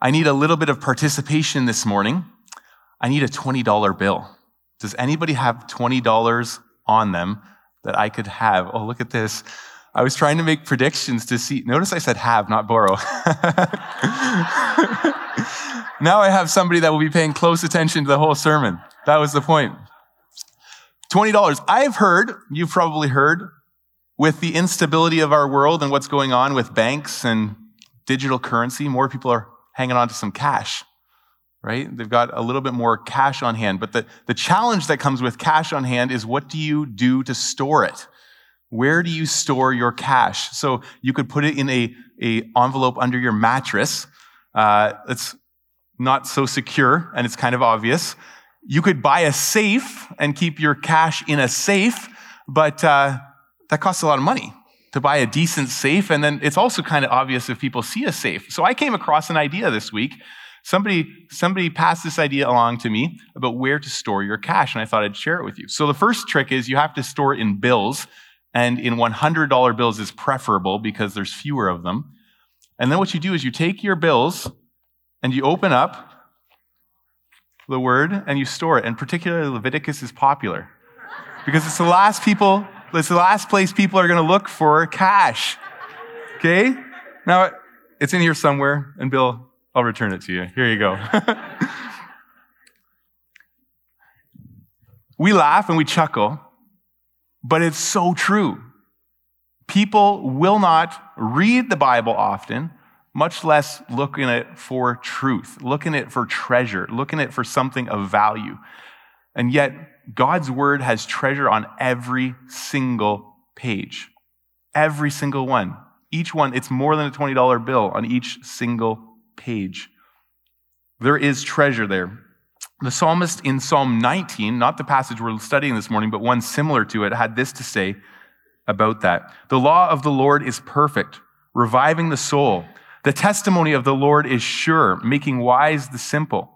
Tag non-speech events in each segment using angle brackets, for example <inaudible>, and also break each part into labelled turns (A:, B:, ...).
A: I need a little bit of participation this morning. I need a $20 bill. Does anybody have $20 on them that I could have? Oh, look at this. I was trying to make predictions to see. Notice I said have, not borrow. <laughs> now I have somebody that will be paying close attention to the whole sermon. That was the point. $20. I've heard, you've probably heard, with the instability of our world and what's going on with banks and digital currency, more people are hanging on to some cash, right? They've got a little bit more cash on hand. But the, the challenge that comes with cash on hand is what do you do to store it? Where do you store your cash? So you could put it in a, a envelope under your mattress. Uh, it's not so secure and it's kind of obvious. You could buy a safe and keep your cash in a safe, but uh, that costs a lot of money to buy a decent safe. And then it's also kind of obvious if people see a safe. So I came across an idea this week. Somebody, somebody passed this idea along to me about where to store your cash, and I thought I'd share it with you. So the first trick is you have to store it in bills, and in $100 bills is preferable because there's fewer of them. And then what you do is you take your bills and you open up the word and you store it. And particularly Leviticus is popular because it's the last people it's the last place people are going to look for cash. Okay? Now, it's in here somewhere, and Bill, I'll return it to you. Here you go. <laughs> we laugh and we chuckle, but it's so true. People will not read the Bible often, much less look in it for truth, look in it for treasure, look in it for something of value. And yet, God's word has treasure on every single page. Every single one. Each one, it's more than a $20 bill on each single page. There is treasure there. The psalmist in Psalm 19, not the passage we're studying this morning, but one similar to it, had this to say about that. The law of the Lord is perfect, reviving the soul. The testimony of the Lord is sure, making wise the simple.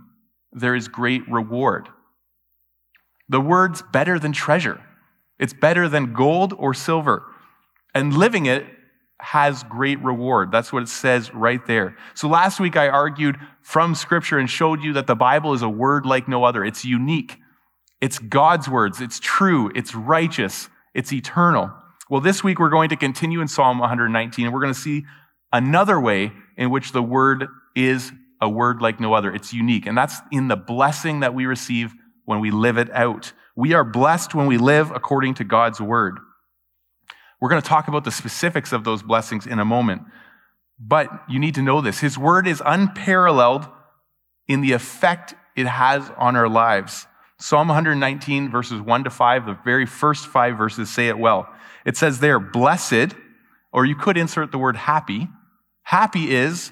A: there is great reward. The word's better than treasure. It's better than gold or silver. And living it has great reward. That's what it says right there. So last week I argued from scripture and showed you that the Bible is a word like no other. It's unique. It's God's words. It's true. It's righteous. It's eternal. Well, this week we're going to continue in Psalm 119 and we're going to see another way in which the word is a word like no other. It's unique. And that's in the blessing that we receive when we live it out. We are blessed when we live according to God's word. We're going to talk about the specifics of those blessings in a moment. But you need to know this His word is unparalleled in the effect it has on our lives. Psalm 119, verses 1 to 5, the very first five verses say it well. It says there, blessed, or you could insert the word happy. Happy is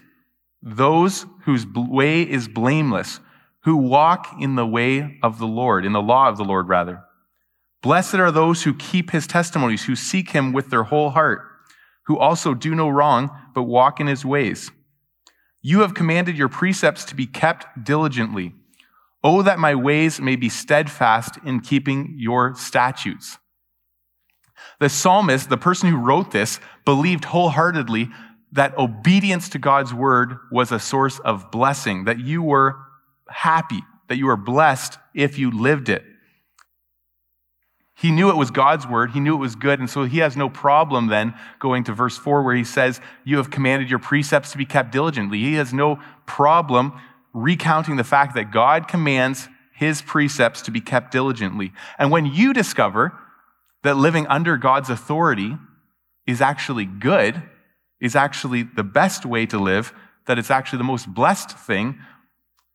A: those whose way is blameless, who walk in the way of the Lord, in the law of the Lord, rather. Blessed are those who keep his testimonies, who seek him with their whole heart, who also do no wrong, but walk in his ways. You have commanded your precepts to be kept diligently. Oh, that my ways may be steadfast in keeping your statutes. The psalmist, the person who wrote this, believed wholeheartedly that obedience to God's word was a source of blessing, that you were happy, that you were blessed if you lived it. He knew it was God's word. He knew it was good. And so he has no problem then going to verse 4 where he says, You have commanded your precepts to be kept diligently. He has no problem recounting the fact that God commands his precepts to be kept diligently. And when you discover that living under God's authority is actually good, is actually the best way to live, that it's actually the most blessed thing,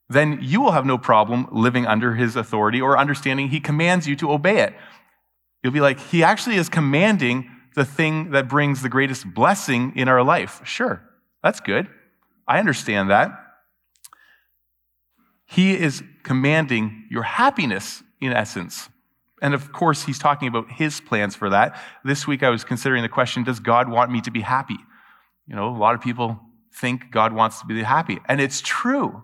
A: then you will have no problem living under his authority or understanding he commands you to obey it. You'll be like, he actually is commanding the thing that brings the greatest blessing in our life. Sure, that's good. I understand that. He is commanding your happiness in essence. And of course, he's talking about his plans for that. This week I was considering the question Does God want me to be happy? You know, a lot of people think God wants to be happy. And it's true.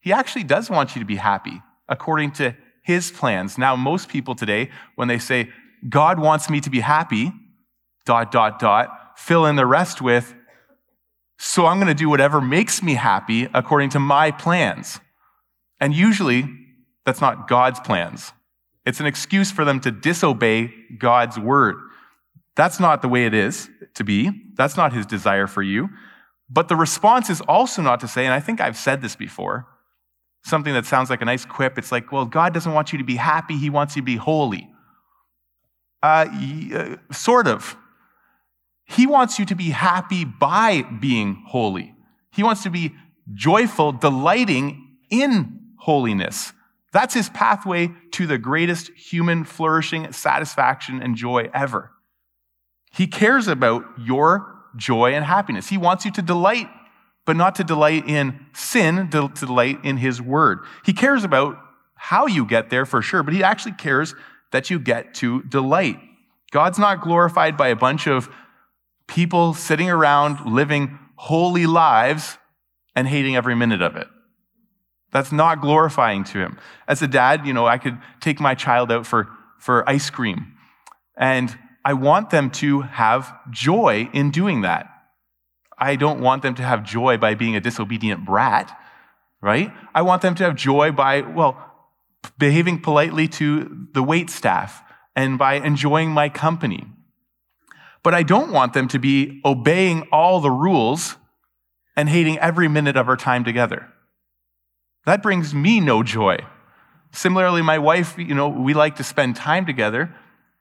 A: He actually does want you to be happy according to his plans. Now, most people today, when they say, God wants me to be happy, dot, dot, dot, fill in the rest with, so I'm going to do whatever makes me happy according to my plans. And usually, that's not God's plans. It's an excuse for them to disobey God's word. That's not the way it is to be. That's not his desire for you. But the response is also not to say, and I think I've said this before, something that sounds like a nice quip. It's like, well, God doesn't want you to be happy, He wants you to be holy. Uh, uh, sort of. He wants you to be happy by being holy. He wants to be joyful, delighting in holiness. That's his pathway to the greatest human flourishing, satisfaction, and joy ever. He cares about your joy and happiness. He wants you to delight, but not to delight in sin, to, delight in his word. He cares about how you get there for sure, but he actually cares that you get to delight. God's not glorified by a bunch of people sitting around living holy lives and hating every minute of it. That's not glorifying to him. As a dad, you know, I could take my child out for, for ice cream, and I want them to have joy in doing that. I don't want them to have joy by being a disobedient brat, right? I want them to have joy by, well, behaving politely to the wait staff and by enjoying my company. But I don't want them to be obeying all the rules and hating every minute of our time together. That brings me no joy. Similarly, my wife, you know, we like to spend time together,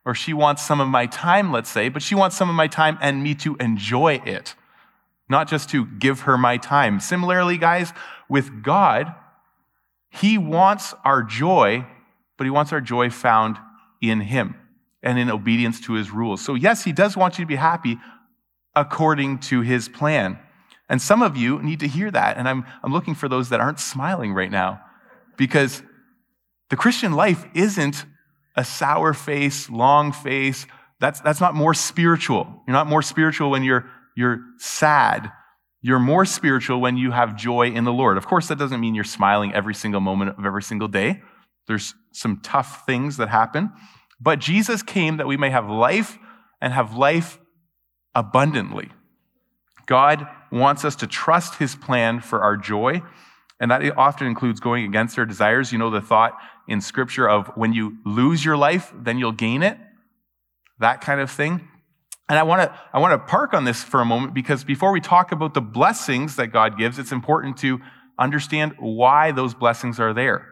A: or she wants some of my time, let's say, but she wants some of my time and me to enjoy it, not just to give her my time. Similarly, guys, with God, He wants our joy, but He wants our joy found in Him and in obedience to his rules. So, yes, he does want you to be happy according to his plan. And some of you need to hear that. And I'm, I'm looking for those that aren't smiling right now because the Christian life isn't a sour face, long face. That's, that's not more spiritual. You're not more spiritual when you're, you're sad. You're more spiritual when you have joy in the Lord. Of course, that doesn't mean you're smiling every single moment of every single day. There's some tough things that happen. But Jesus came that we may have life and have life abundantly. God wants us to trust his plan for our joy, and that often includes going against our desires. You know the thought in scripture of when you lose your life, then you'll gain it, that kind of thing. And I want to I want to park on this for a moment because before we talk about the blessings that God gives, it's important to understand why those blessings are there.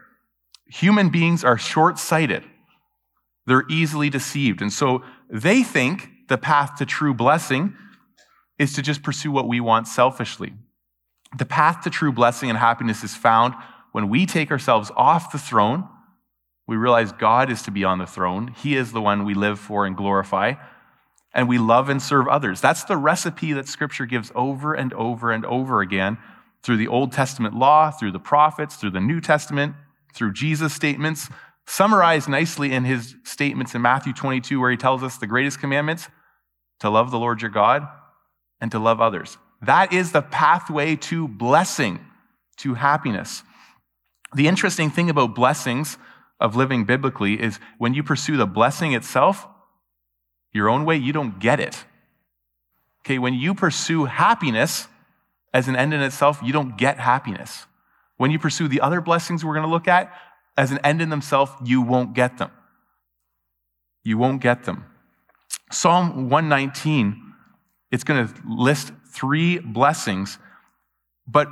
A: Human beings are short-sighted. They're easily deceived. And so they think the path to true blessing is to just pursue what we want selfishly. The path to true blessing and happiness is found when we take ourselves off the throne. We realize God is to be on the throne. He is the one we live for and glorify. And we love and serve others. That's the recipe that Scripture gives over and over and over again through the Old Testament law, through the prophets, through the New Testament, through Jesus' statements summarized nicely in his statements in Matthew 22, where he tells us the greatest commandments to love the Lord your God and to love others. That is the pathway to blessing, to happiness. The interesting thing about blessings of living biblically is when you pursue the blessing itself, your own way, you don't get it. Okay, when you pursue happiness as an end in itself, you don't get happiness. When you pursue the other blessings we're going to look at, as an end in themselves, you won't get them. You won't get them. Psalm 119, it's going to list three blessings, but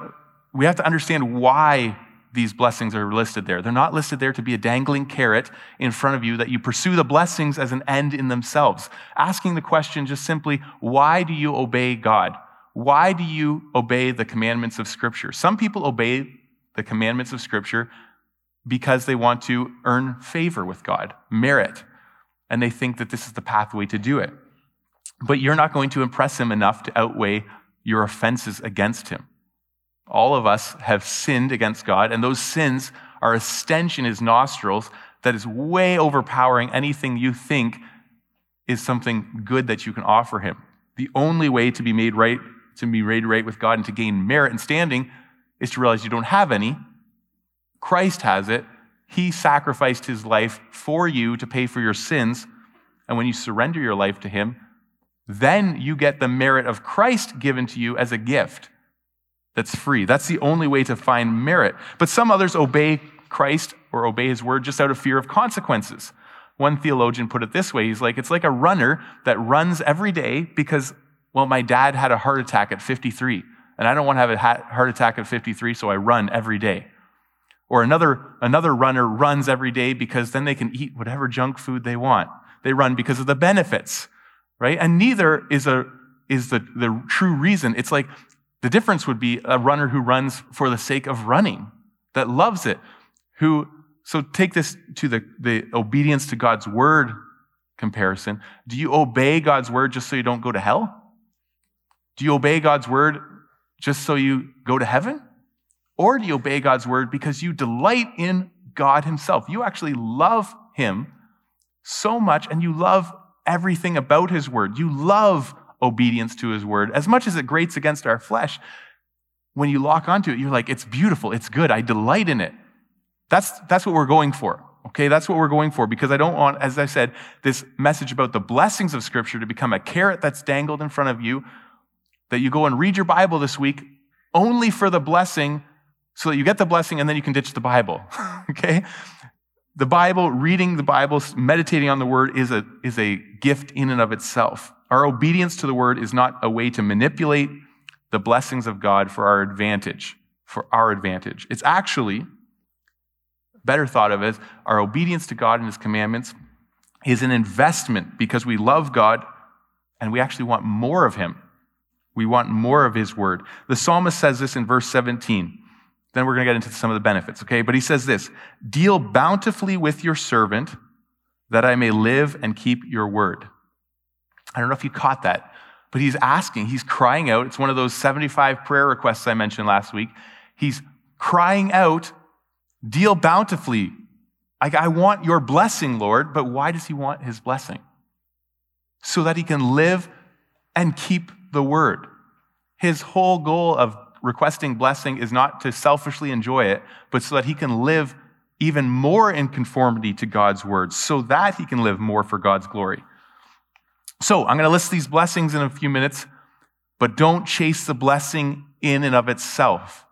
A: we have to understand why these blessings are listed there. They're not listed there to be a dangling carrot in front of you that you pursue the blessings as an end in themselves. Asking the question just simply, why do you obey God? Why do you obey the commandments of Scripture? Some people obey the commandments of Scripture because they want to earn favor with God, merit, and they think that this is the pathway to do it. But you're not going to impress him enough to outweigh your offenses against him. All of us have sinned against God, and those sins are a stench in his nostrils that is way overpowering anything you think is something good that you can offer him. The only way to be made right, to be made right with God and to gain merit and standing is to realize you don't have any. Christ has it. He sacrificed his life for you to pay for your sins. And when you surrender your life to him, then you get the merit of Christ given to you as a gift that's free. That's the only way to find merit. But some others obey Christ or obey his word just out of fear of consequences. One theologian put it this way he's like, it's like a runner that runs every day because, well, my dad had a heart attack at 53, and I don't want to have a heart attack at 53, so I run every day. Or another, another runner runs every day because then they can eat whatever junk food they want. They run because of the benefits, right? And neither is, a, is the, the true reason. It's like the difference would be a runner who runs for the sake of running, that loves it, who so take this to the, the obedience to God's word comparison. Do you obey God's word just so you don't go to hell? Do you obey God's word just so you go to heaven? Or do you obey God's word because you delight in God Himself? You actually love Him so much and you love everything about His word. You love obedience to His word as much as it grates against our flesh. When you lock onto it, you're like, it's beautiful, it's good, I delight in it. That's, that's what we're going for. Okay, that's what we're going for because I don't want, as I said, this message about the blessings of Scripture to become a carrot that's dangled in front of you, that you go and read your Bible this week only for the blessing so that you get the blessing and then you can ditch the Bible. <laughs> okay? The Bible, reading the Bible, meditating on the Word is a, is a gift in and of itself. Our obedience to the Word is not a way to manipulate the blessings of God for our advantage, for our advantage. It's actually better thought of as our obedience to God and His commandments is an investment because we love God and we actually want more of Him. We want more of His word. The psalmist says this in verse 17. Then we're going to get into some of the benefits, okay? But he says this Deal bountifully with your servant that I may live and keep your word. I don't know if you caught that, but he's asking, he's crying out. It's one of those 75 prayer requests I mentioned last week. He's crying out Deal bountifully. I, I want your blessing, Lord, but why does he want his blessing? So that he can live and keep the word. His whole goal of requesting blessing is not to selfishly enjoy it, but so that he can live even more in conformity to God's word, so that he can live more for God's glory. So I'm going to list these blessings in a few minutes, but don't chase the blessing in and of itself.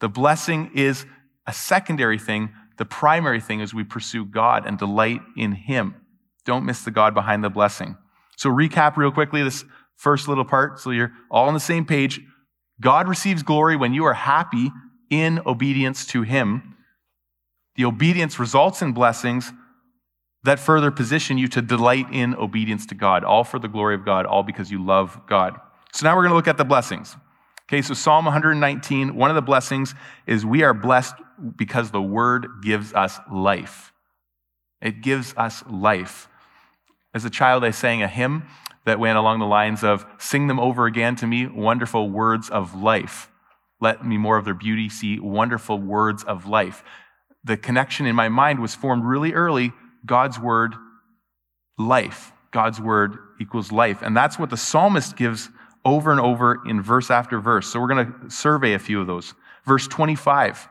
A: The blessing is a secondary thing. The primary thing is we pursue God and delight in Him. Don't miss the God behind the blessing. So, recap real quickly this first little part so you're all on the same page. God receives glory when you are happy in obedience to Him. The obedience results in blessings that further position you to delight in obedience to God, all for the glory of God, all because you love God. So now we're going to look at the blessings. Okay, so Psalm 119, one of the blessings is we are blessed because the word gives us life. It gives us life. As a child, I sang a hymn that went along the lines of Sing them over again to me, wonderful words of life. Let me more of their beauty see, wonderful words of life. The connection in my mind was formed really early God's word, life. God's word equals life. And that's what the psalmist gives over and over in verse after verse. So we're going to survey a few of those. Verse 25,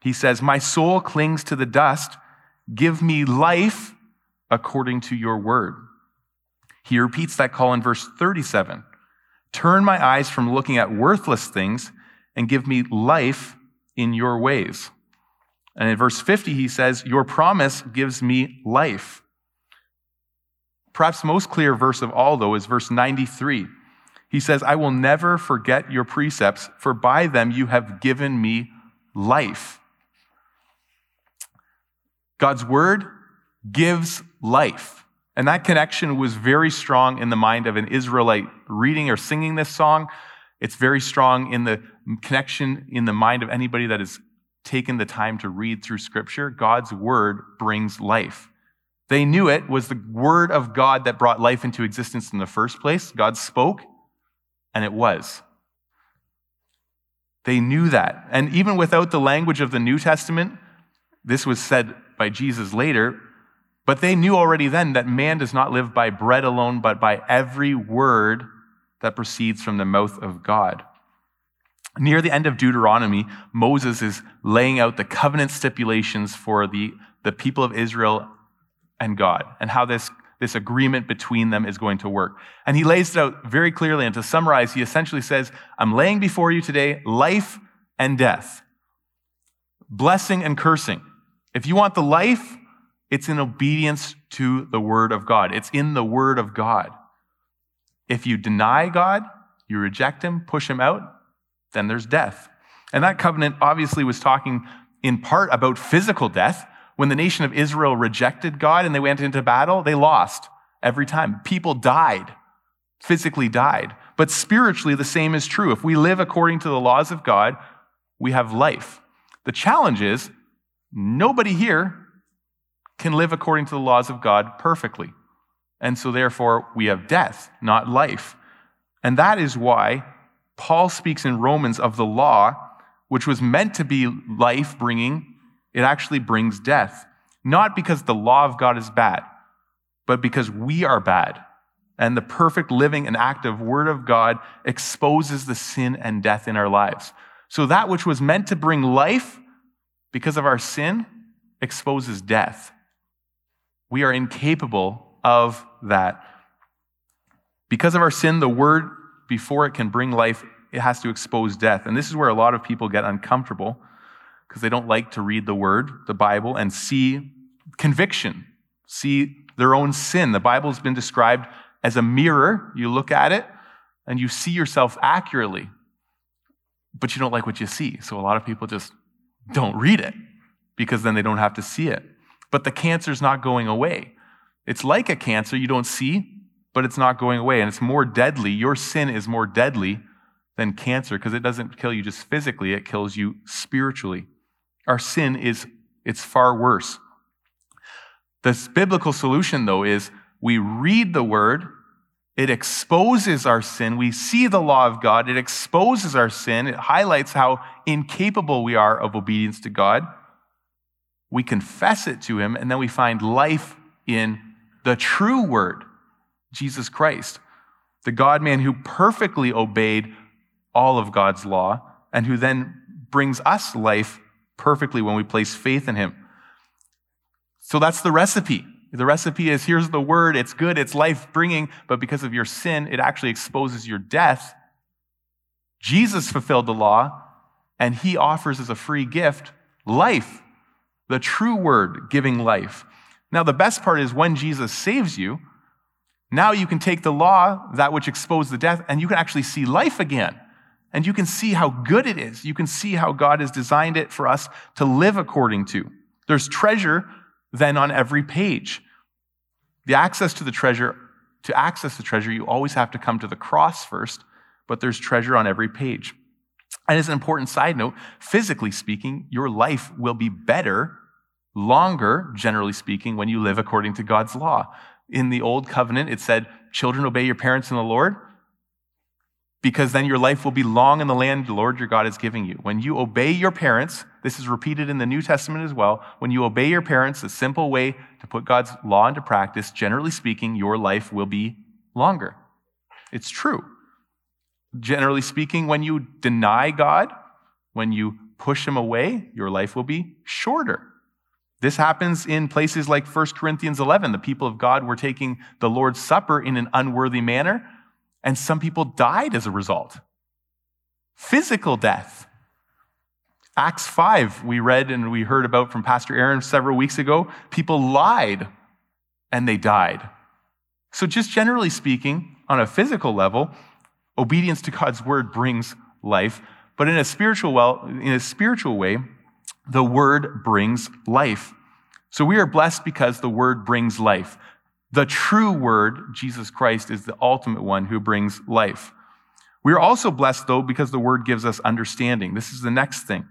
A: he says, My soul clings to the dust. Give me life according to your word. He repeats that call in verse 37. Turn my eyes from looking at worthless things and give me life in your ways. And in verse 50, he says, Your promise gives me life. Perhaps most clear verse of all, though, is verse 93. He says, I will never forget your precepts, for by them you have given me life. God's word gives life. And that connection was very strong in the mind of an Israelite reading or singing this song. It's very strong in the connection in the mind of anybody that has taken the time to read through Scripture. God's word brings life. They knew it was the word of God that brought life into existence in the first place. God spoke, and it was. They knew that. And even without the language of the New Testament, this was said by Jesus later, but they knew already then that man does not live by bread alone, but by every word that proceeds from the mouth of God. Near the end of Deuteronomy, Moses is laying out the covenant stipulations for the, the people of Israel and God and how this, this agreement between them is going to work. And he lays it out very clearly. And to summarize, he essentially says, I'm laying before you today life and death, blessing and cursing. If you want the life, it's in obedience to the word of God. It's in the word of God. If you deny God, you reject him, push him out, then there's death. And that covenant obviously was talking in part about physical death. When the nation of Israel rejected God and they went into battle, they lost every time. People died, physically died. But spiritually, the same is true. If we live according to the laws of God, we have life. The challenge is nobody here can live according to the laws of God perfectly. And so, therefore, we have death, not life. And that is why Paul speaks in Romans of the law, which was meant to be life bringing, it actually brings death. Not because the law of God is bad, but because we are bad. And the perfect living and active word of God exposes the sin and death in our lives. So that which was meant to bring life because of our sin exposes death. We are incapable of that. Because of our sin, the word before it can bring life, it has to expose death. And this is where a lot of people get uncomfortable because they don't like to read the word, the Bible, and see conviction, see their own sin. The Bible's been described as a mirror. You look at it and you see yourself accurately, but you don't like what you see. So a lot of people just don't read it because then they don't have to see it. But the cancer's not going away. It's like a cancer you don't see, but it's not going away. And it's more deadly. Your sin is more deadly than cancer because it doesn't kill you just physically, it kills you spiritually. Our sin is, it's far worse. The biblical solution, though, is we read the word, it exposes our sin. We see the law of God, it exposes our sin, it highlights how incapable we are of obedience to God. We confess it to Him, and then we find life in the true word Jesus Christ, the God man who perfectly obeyed all of God's law and who then brings us life perfectly when we place faith in him. So that's the recipe. The recipe is here's the word, it's good, it's life bringing, but because of your sin, it actually exposes your death. Jesus fulfilled the law, and he offers as a free gift life, the true word giving life. Now, the best part is when Jesus saves you, now you can take the law, that which exposed the death, and you can actually see life again. And you can see how good it is. You can see how God has designed it for us to live according to. There's treasure then on every page. The access to the treasure, to access the treasure, you always have to come to the cross first, but there's treasure on every page. And as an important side note, physically speaking, your life will be better, longer, generally speaking, when you live according to God's law in the old covenant, it said, Children, obey your parents in the Lord, because then your life will be long in the land the Lord your God is giving you. When you obey your parents, this is repeated in the New Testament as well. When you obey your parents, a simple way to put God's law into practice, generally speaking, your life will be longer. It's true. Generally speaking, when you deny God, when you push him away, your life will be shorter. This happens in places like 1 Corinthians 11. The people of God were taking the Lord's Supper in an unworthy manner, and some people died as a result. Physical death. Acts 5, we read and we heard about from Pastor Aaron several weeks ago. People lied and they died. So, just generally speaking, on a physical level, obedience to God's word brings life. But in a spiritual, well, in a spiritual way, the word brings life. So we are blessed because the word brings life. The true word, Jesus Christ, is the ultimate one who brings life. We are also blessed, though, because the word gives us understanding. This is the next thing.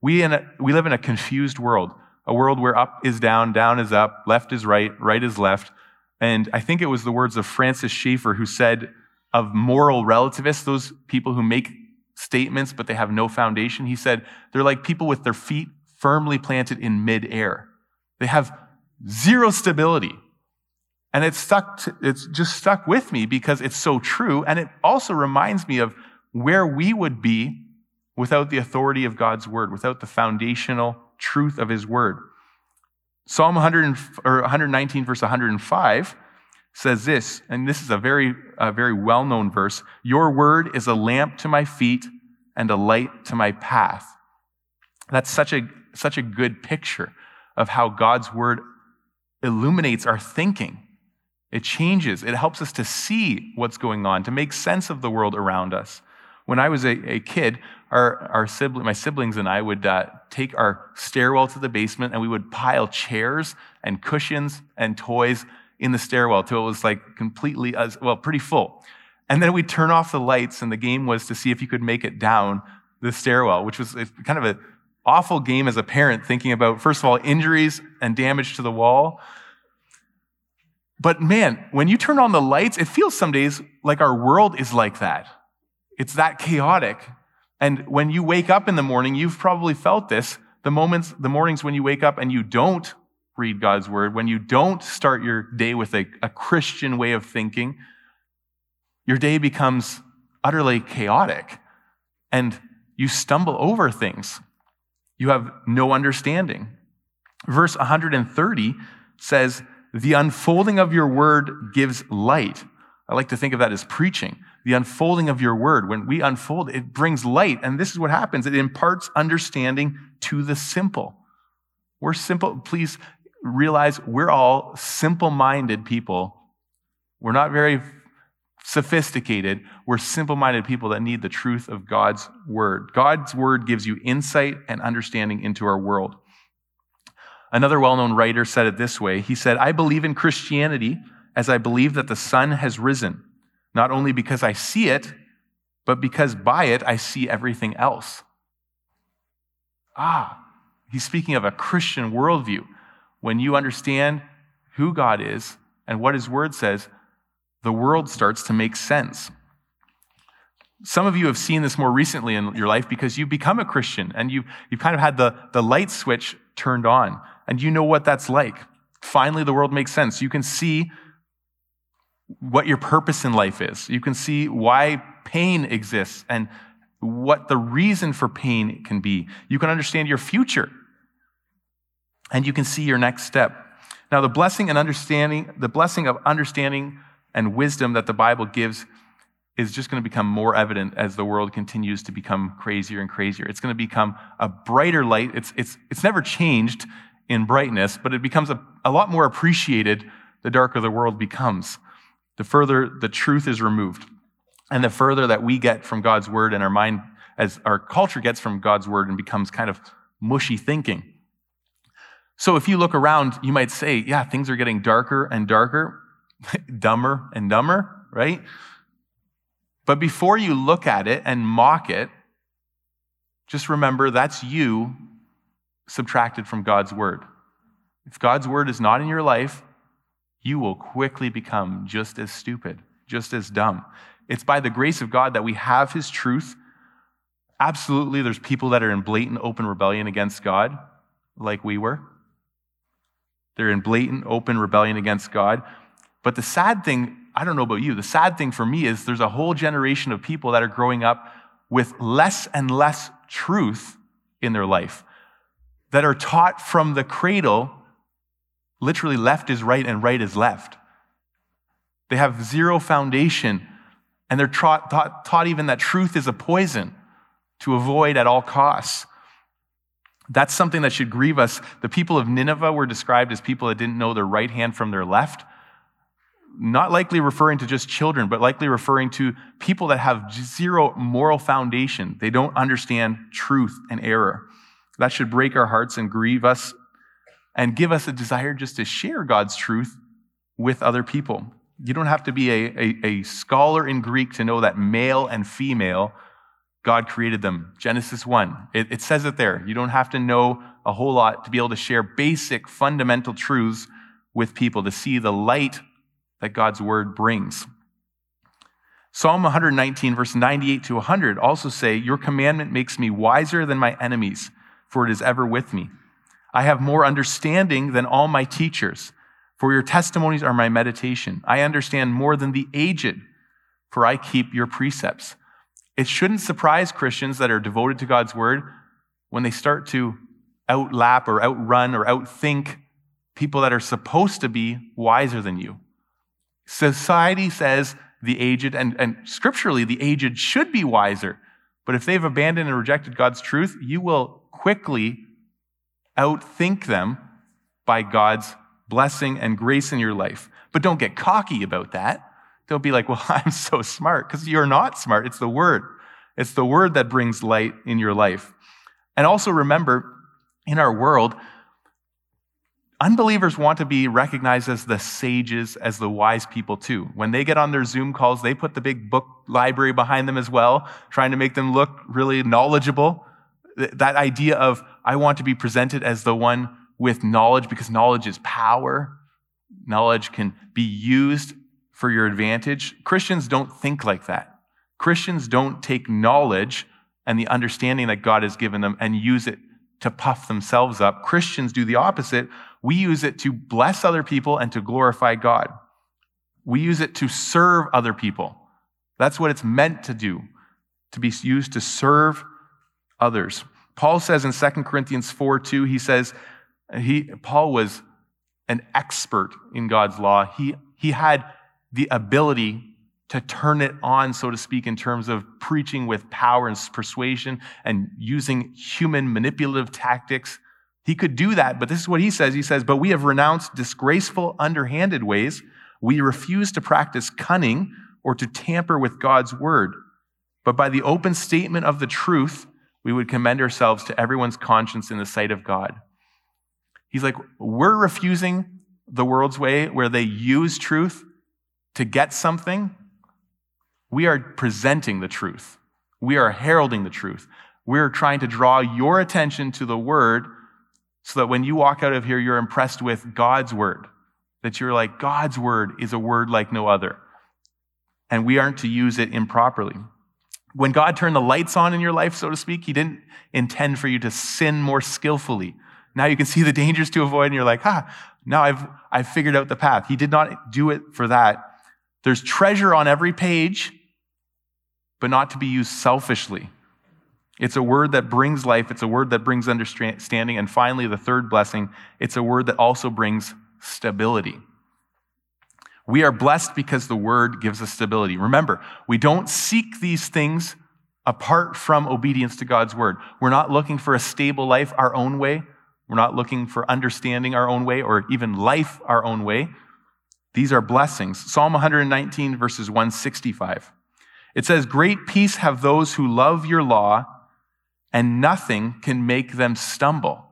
A: We, a, we live in a confused world, a world where up is down, down is up, left is right, right is left. And I think it was the words of Francis Schaeffer who said of moral relativists, those people who make statements, but they have no foundation. He said they're like people with their feet firmly planted in midair. They have zero stability. And it's stuck, to, it's just stuck with me because it's so true. And it also reminds me of where we would be without the authority of God's word, without the foundational truth of his word. Psalm 100 or 119, verse 105 says this, and this is a very, a very well known verse Your word is a lamp to my feet and a light to my path. That's such a, such a good picture of how God's word illuminates our thinking. It changes, it helps us to see what's going on, to make sense of the world around us. When I was a, a kid, our, our sibling, my siblings and I would uh, take our stairwell to the basement and we would pile chairs and cushions and toys in the stairwell till it was like completely, uh, well, pretty full. And then we'd turn off the lights, and the game was to see if you could make it down the stairwell, which was kind of an awful game as a parent, thinking about, first of all, injuries and damage to the wall. But man, when you turn on the lights, it feels some days like our world is like that. It's that chaotic. And when you wake up in the morning, you've probably felt this. The moments, the mornings when you wake up and you don't read God's word, when you don't start your day with a, a Christian way of thinking, your day becomes utterly chaotic and you stumble over things. You have no understanding. Verse 130 says, The unfolding of your word gives light. I like to think of that as preaching. The unfolding of your word. When we unfold, it brings light. And this is what happens it imparts understanding to the simple. We're simple. Please realize we're all simple minded people. We're not very sophisticated. We're simple minded people that need the truth of God's word. God's word gives you insight and understanding into our world. Another well known writer said it this way He said, I believe in Christianity as I believe that the sun has risen, not only because I see it, but because by it I see everything else. Ah, he's speaking of a Christian worldview. When you understand who God is and what his word says, the world starts to make sense. Some of you have seen this more recently in your life because you've become a Christian and you've, you've kind of had the, the light switch turned on and you know what that's like. Finally, the world makes sense. You can see what your purpose in life is. You can see why pain exists and what the reason for pain can be. You can understand your future and you can see your next step. Now, the blessing and understanding, the blessing of understanding and wisdom that the Bible gives is just going to become more evident as the world continues to become crazier and crazier. It's going to become a brighter light. It's, it's, it's never changed in brightness, but it becomes a, a lot more appreciated the darker the world becomes. The further the truth is removed, and the further that we get from God's word and our mind, as our culture gets from God's word and becomes kind of mushy thinking. So if you look around, you might say, yeah, things are getting darker and darker, <laughs> dumber and dumber, right? But before you look at it and mock it, just remember that's you subtracted from God's word. If God's word is not in your life, you will quickly become just as stupid, just as dumb. It's by the grace of God that we have his truth. Absolutely, there's people that are in blatant open rebellion against God, like we were. They're in blatant open rebellion against God. But the sad thing, I don't know about you, the sad thing for me is there's a whole generation of people that are growing up with less and less truth in their life that are taught from the cradle, literally left is right and right is left. They have zero foundation, and they're taught, taught, taught even that truth is a poison to avoid at all costs. That's something that should grieve us. The people of Nineveh were described as people that didn't know their right hand from their left. Not likely referring to just children, but likely referring to people that have zero moral foundation. They don't understand truth and error. That should break our hearts and grieve us and give us a desire just to share God's truth with other people. You don't have to be a, a, a scholar in Greek to know that male and female God created them. Genesis 1. It, it, says it there. You don't have to know a whole lot to be able to share basic, fundamental truths with people, to see the light that God's word brings. Psalm 119, verse 98 to 100 also say, Your commandment makes me wiser than my enemies, for it is ever with me. I have more understanding than all my teachers, for your testimonies are my meditation. I understand more than the aged, for I keep your precepts. It shouldn't surprise Christians that are devoted to God's word when they start to outlap or outrun or outthink people that are supposed to be wiser than you. Society says the aged, and, and scripturally, the aged should be wiser. But if they've abandoned and rejected God's truth, you will quickly outthink them by God's blessing and grace in your life. But don't get cocky about that. Don't be like, well, <laughs> I'm so smart, because you're not smart. It's the word. It's the word that brings light in your life. And also remember, in our world, unbelievers want to be recognized as the sages, as the wise people too. When they get on their Zoom calls, they put the big book library behind them as well, trying to make them look really knowledgeable. That idea of, I want to be presented as the one with knowledge because knowledge is power. Knowledge can be used for your advantage. Christians don't think like that. Christians don't take knowledge and the understanding that God has given them and use it to puff themselves up. Christians do the opposite. We use it to bless other people and to glorify God. We use it to serve other people. That's what it's meant to do, to be used to serve others. Paul says in 2 Corinthians 4 2, he says, he, Paul was an expert in God's law. He, he had the ability to turn it on, so to speak, in terms of preaching with power and persuasion and using human manipulative tactics. He could do that, but this is what he says. He says, But we have renounced disgraceful, underhanded ways. We refuse to practice cunning or to tamper with God's word. But by the open statement of the truth, we would commend ourselves to everyone's conscience in the sight of God. He's like, we're refusing the world's way where they use truth to get something we are presenting the truth. We are heralding the truth. We're trying to draw your attention to the word so that when you walk out of here, you're impressed with God's word. That you're like, God's word is a word like no other. And we aren't to use it improperly. When God turned the lights on in your life, so to speak, He didn't intend for you to sin more skillfully. Now you can see the dangers to avoid, and you're like, ah, now I've, I've figured out the path. He did not do it for that. There's treasure on every page, but not to be used selfishly. It's a word that brings life, it's a word that brings understanding. And finally, the third blessing, it's a word that also brings stability. We are blessed because the word gives us stability. Remember, we don't seek these things apart from obedience to God's word. We're not looking for a stable life our own way. We're not looking for understanding our own way or even life our own way. These are blessings. Psalm 119, verses 165. It says, Great peace have those who love your law, and nothing can make them stumble.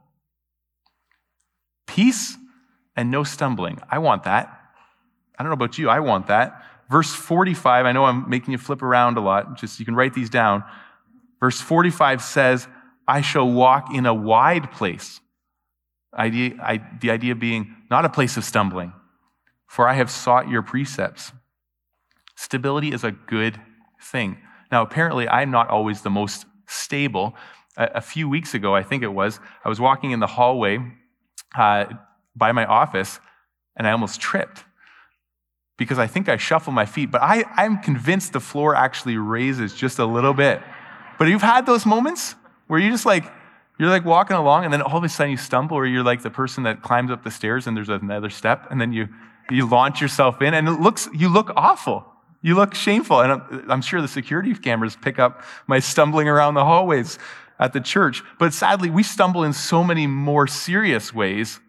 A: Peace and no stumbling. I want that. I don't know about you, I want that. Verse 45, I know I'm making you flip around a lot, just you can write these down. Verse 45 says, I shall walk in a wide place. Idea, I, the idea being not a place of stumbling, for I have sought your precepts. Stability is a good thing. Now, apparently, I'm not always the most stable. A, a few weeks ago, I think it was, I was walking in the hallway uh, by my office and I almost tripped because I think I shuffle my feet, but I, I'm convinced the floor actually raises just a little bit. But you've had those moments where you just like, you're like walking along and then all of a sudden you stumble or you're like the person that climbs up the stairs and there's another step and then you, you launch yourself in and it looks, you look awful. You look shameful. And I'm, I'm sure the security cameras pick up my stumbling around the hallways at the church. But sadly, we stumble in so many more serious ways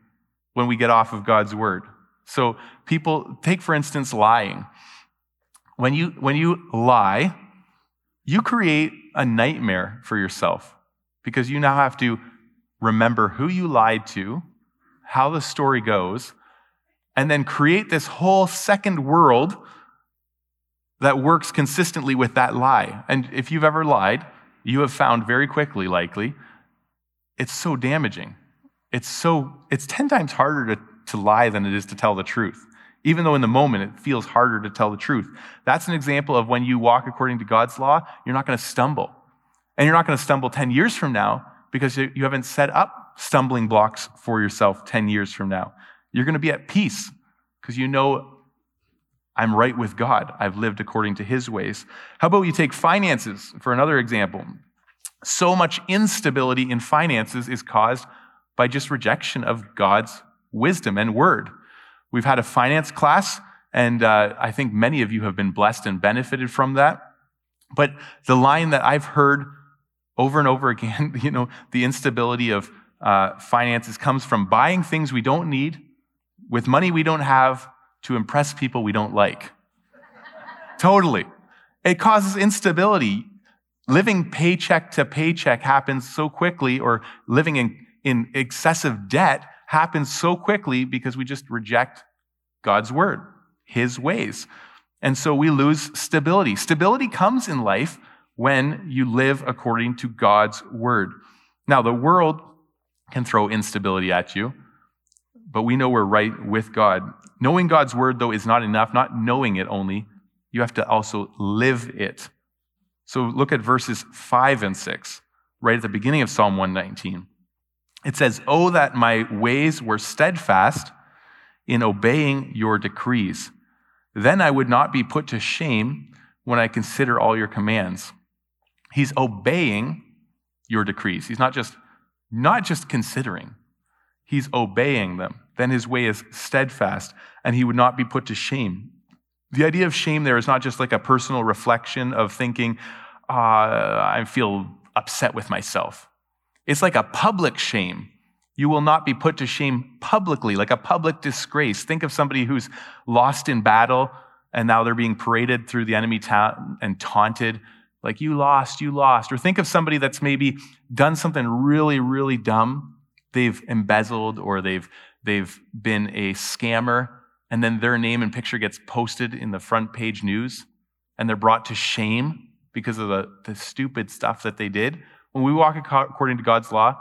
A: when we get off of God's word. So people, take for instance, lying. When you, when you lie, you create a nightmare for yourself because you now have to remember who you lied to, how the story goes, and then create this whole second world that works consistently with that lie. And if you've ever lied, you have found very quickly, likely, it's so damaging. It's so, it's 10 times harder to, to lie than it is to tell the truth. even though in the moment it feels harder to tell the truth. That's an example of when you walk according to God's law, you're not going to stumble. And you're not going to stumble 10 years from now because you haven't set up stumbling blocks for yourself 10 years from now. You're going to be at peace because you know I'm right with God. I've lived according to his ways. How about you take finances for another example? So much instability in finances is caused by just rejection of God's wisdom and word. We've had a finance class, and uh, I think many of you have been blessed and benefited from that. But the line that I've heard over and over <laughs> again, you know, the instability of uh, finances comes from buying things we don't need with money we don't have to impress people we don't like. totally. It causes instability. Living paycheck to paycheck happens so quickly, or living in, in excessive debt happens so quickly because we just reject God's word, his ways. And so we lose stability. Stability comes in life when you live according to God's word. Now, the world can throw instability at you, but we know we're right with God. Knowing God's word, though, is not enough, not knowing it only. You have to also live it. So look at verses 5 and 6, right at the beginning of Psalm 119. It says, Oh, that my ways were steadfast in obeying your decrees. Then I would not be put to shame when I consider all your commands. He's obeying your decrees. He's not just, not just considering, he's obeying them. Then his way is steadfast, and he would not be put to shame. The idea of shame there is not just like a personal reflection of thinking, uh, I feel upset with myself. It's like a public shame. You will not be put to shame publicly, like a public disgrace. Think of somebody who's lost in battle and now they're being paraded through the enemy town and taunted, like, you lost, you lost. Or think of somebody that's maybe done something really, really dumb. They've embezzled or they've, they've been a scammer, and then their name and picture gets posted in the front page news, and they're brought to shame because of the, the stupid stuff that they did. When we walk according to God's law,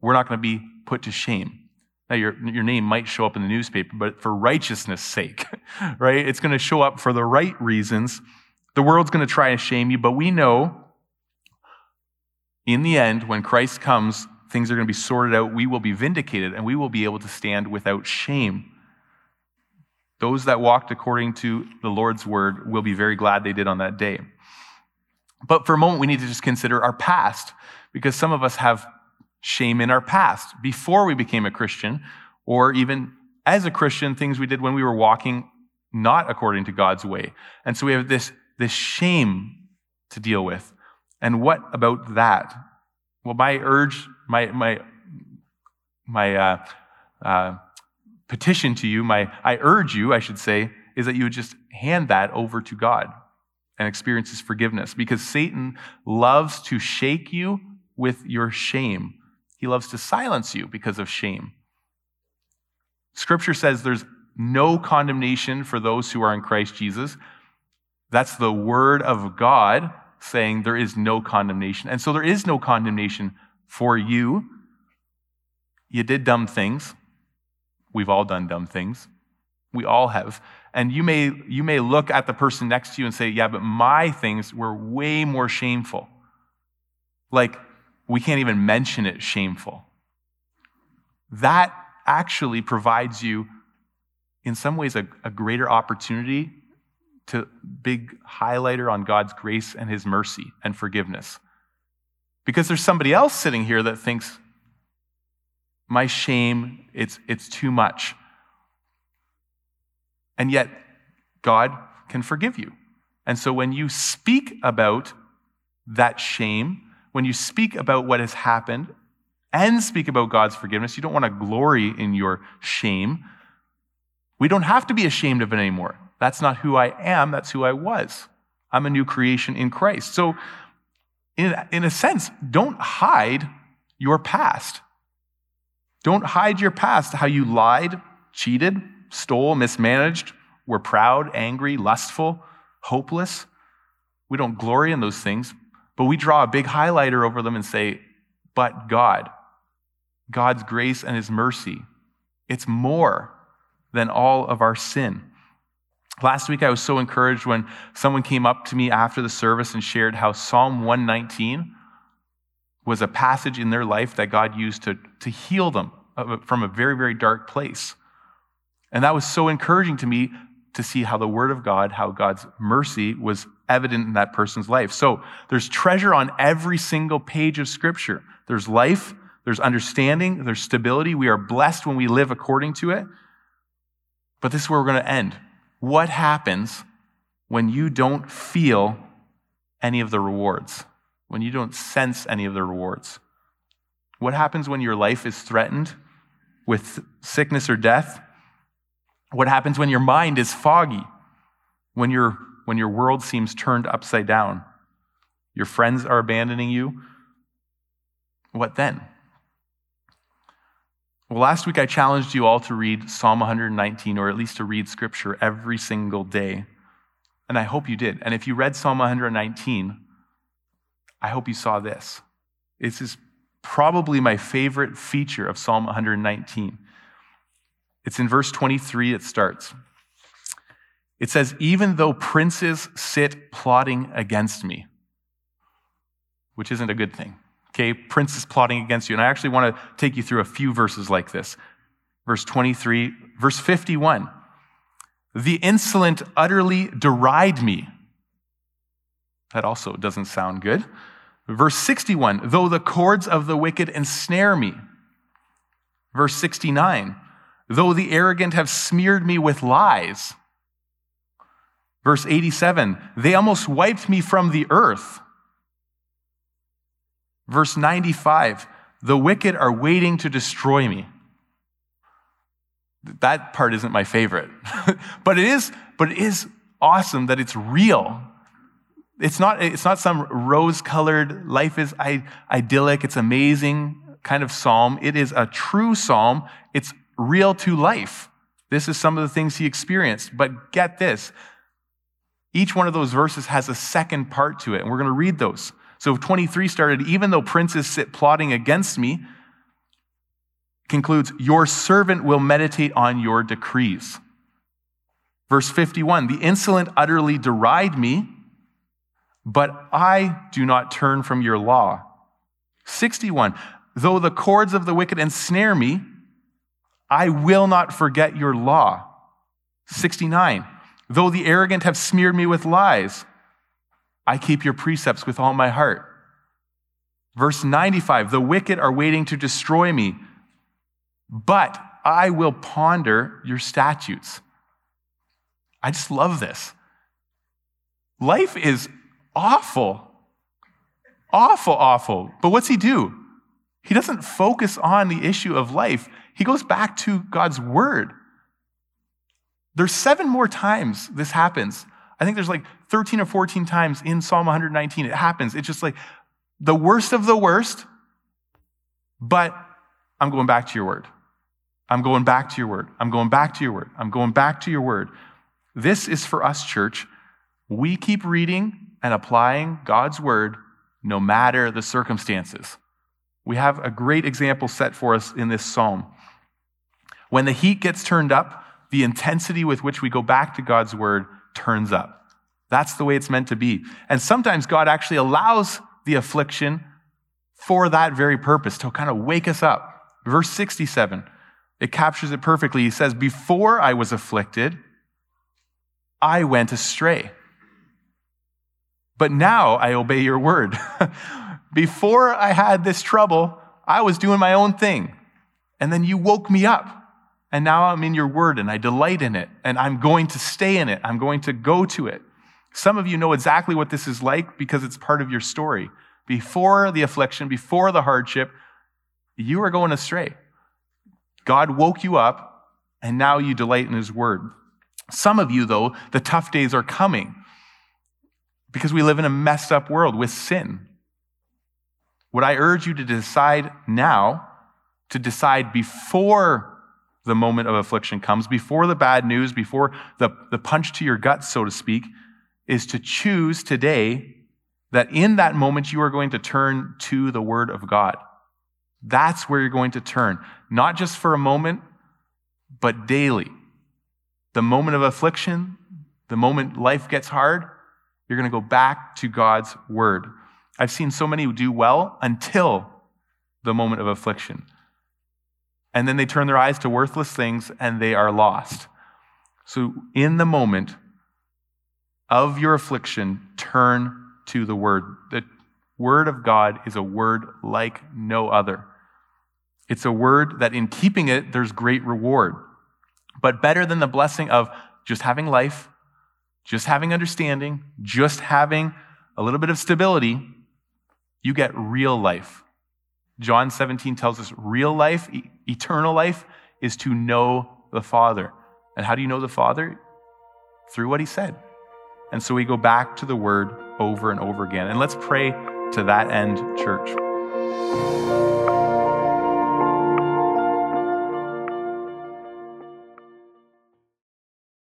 A: we're not going to be put to shame. Now, your, your name might show up in the newspaper, but for righteousness' sake, <laughs> right? It's going to show up for the right reasons. The world's going to try to shame you, but we know in the end, when Christ comes, things are going to be sorted out. We will be vindicated, and we will be able to stand without shame. Those that walked according to the Lord's word will be very glad they did on that day. But for a moment, we need to just consider our past because some of us have shame in our past before we became a Christian, or even as a Christian, things we did when we were walking not according to God's way. And so we have this, this shame to deal with. And what about that? Well, my urge, my, my, my uh, uh, petition to you, my, I urge you, I should say, is that you would just hand that over to God and experience his forgiveness because Satan loves to shake you with your shame. He loves to silence you because of shame. Scripture says there's no condemnation for those who are in Christ Jesus. That's the word of God saying there is no condemnation. And so there is no condemnation for you. You did dumb things. We've all done dumb things. We all have. And you may, you may look at the person next to you and say, yeah, but my things were way more shameful. Like, we can't even mention it shameful. That actually provides you, in some ways, a, a greater opportunity to big highlighter on God's grace and his mercy and forgiveness. Because there's somebody else sitting here that thinks, my shame, it's, it's too much. And yet, God can forgive you. And so when you speak about that shame, when you speak about what has happened and speak about God's forgiveness, you don't want to glory in your shame. We don't have to be ashamed of it anymore. That's not who I am, that's who I was. I'm a new creation in Christ. So, in, in a sense, don't hide your past. Don't hide your past, how you lied, cheated, stole, mismanaged, were proud, angry, lustful, hopeless. We don't glory in those things, but we draw a big highlighter over them and say, but God, God's grace and his mercy, it's more than all of our sin. Last week, I was so encouraged when someone came up to me after the service and shared how Psalm 119 was a passage in their life that God used to, to heal them from a very, very dark place. And that was so encouraging to me to see how the Word of God, how God's mercy was evident in that person's life. So there's treasure on every single page of Scripture. There's life, there's understanding, there's stability. We are blessed when we live according to it. But this is where we're going to end. What happens when you don't feel any of the rewards? When you don't sense any of the rewards? What happens when your life is threatened with sickness or death? What happens when your mind is foggy? When, your when your world seems turned upside down? Your friends are abandoning you? What then? Well, last week I challenged you all to read Psalm 119, or at least to read scripture every single day. And I hope you did. And if you read Psalm 119, I hope you saw this. This is probably my favorite feature of Psalm 119. It's in verse 23, it starts. It says, Even though princes sit plotting against me, which isn't a good thing. Okay, princes plotting against you. And I actually want to take you through a few verses like this. Verse 23, verse 51. The insolent utterly deride me. That also doesn't sound good. Verse 61, though the cords of the wicked ensnare me. Verse 69, though the arrogant have smeared me with lies. Verse 87, they almost wiped me from the earth. Verse 95 The wicked are waiting to destroy me. That part isn't my favorite. <laughs> but it is, but it is awesome that it's real. It's not, it's not some rose colored, life is idyllic, it's amazing kind of psalm. It is a true psalm. It's real to life. This is some of the things he experienced. But get this each one of those verses has a second part to it, and we're going to read those. So 23 started, even though princes sit plotting against me, concludes, Your servant will meditate on your decrees. Verse 51 The insolent utterly deride me, but I do not turn from your law. 61 Though the cords of the wicked ensnare me, I will not forget your law. 69 Though the arrogant have smeared me with lies, I keep your precepts with all my heart. Verse 95 The wicked are waiting to destroy me, but I will ponder your statutes. I just love this. Life is awful. Awful, awful. But what's he do? He doesn't focus on the issue of life. He goes back to God's word. There's seven more times this happens. I think there's like 13 or 14 times in Psalm 119. It happens. It's just like the worst of the worst, but I'm going back to your word. I'm going back to your word. I'm going back to your word. I'm going back to your word. This is for us, church. We keep reading and applying God's word no matter the circumstances. We have a great example set for us in this psalm. When the heat gets turned up, the intensity with which we go back to God's word turns up. That's the way it's meant to be. And sometimes God actually allows the affliction for that very purpose, to kind of wake us up. Verse 67, it captures it perfectly. He says, Before I was afflicted, I went astray. But now I obey your word. <laughs> Before I had this trouble, I was doing my own thing. And then you woke me up. And now I'm in your word and I delight in it. And I'm going to stay in it. I'm going to go to it. Some of you know exactly what this is like because it's part of your story. Before the affliction, before the hardship, you were going astray. God woke you up and now you delight in his word. Some of you, though, the tough days are coming because we live in a messed up world with sin. Would I urge you to decide now, to decide before the moment of affliction comes, before the bad news, before the, the punch to your gut, so to speak, is to choose today that in that moment you are going to turn to the Word of God. That's where you're going to turn, not just for a moment, but daily. The moment of affliction, The moment life gets hard, you're going to go back to God's word. I've seen so many do well until the moment of affliction. And then they turn their eyes to worthless things and they are lost. So, in the moment of your affliction, turn to the word. The word of God is a word like no other. It's a word that in keeping it, there's great reward. But better than the blessing of just having life, just having understanding, just having a little bit of stability, you get real life. John 17 tells us real life, e- eternal life, is to know the Father. And how do you know the Father? Through what he said. And so we go back to the word over and over again. And let's pray to that end, church.